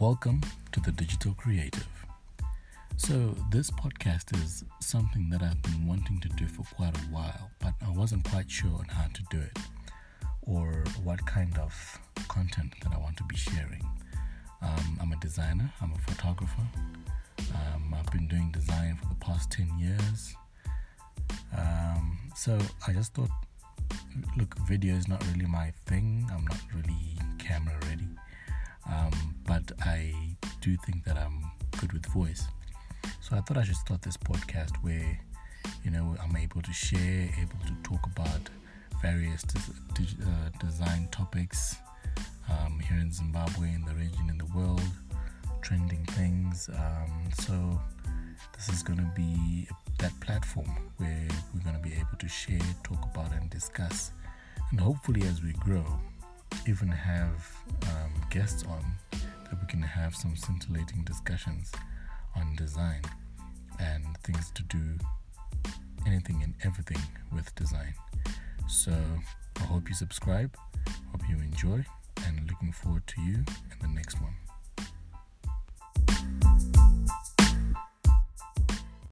Welcome to the Digital Creative. So, this podcast is something that I've been wanting to do for quite a while, but I wasn't quite sure on how to do it or what kind of content that I want to be sharing. Um, I'm a designer, I'm a photographer. Um, I've been doing design for the past 10 years. Um, so, I just thought, look, video is not really my thing, I'm not really do think that I'm good with voice. So I thought I should start this podcast where, you know, I'm able to share, able to talk about various des- uh, design topics um, here in Zimbabwe, in the region, in the world, trending things. Um, so this is going to be that platform where we're going to be able to share, talk about, and discuss. And hopefully, as we grow, even have um, guests on can have some scintillating discussions on design and things to do anything and everything with design. So I hope you subscribe, hope you enjoy, and looking forward to you in the next one.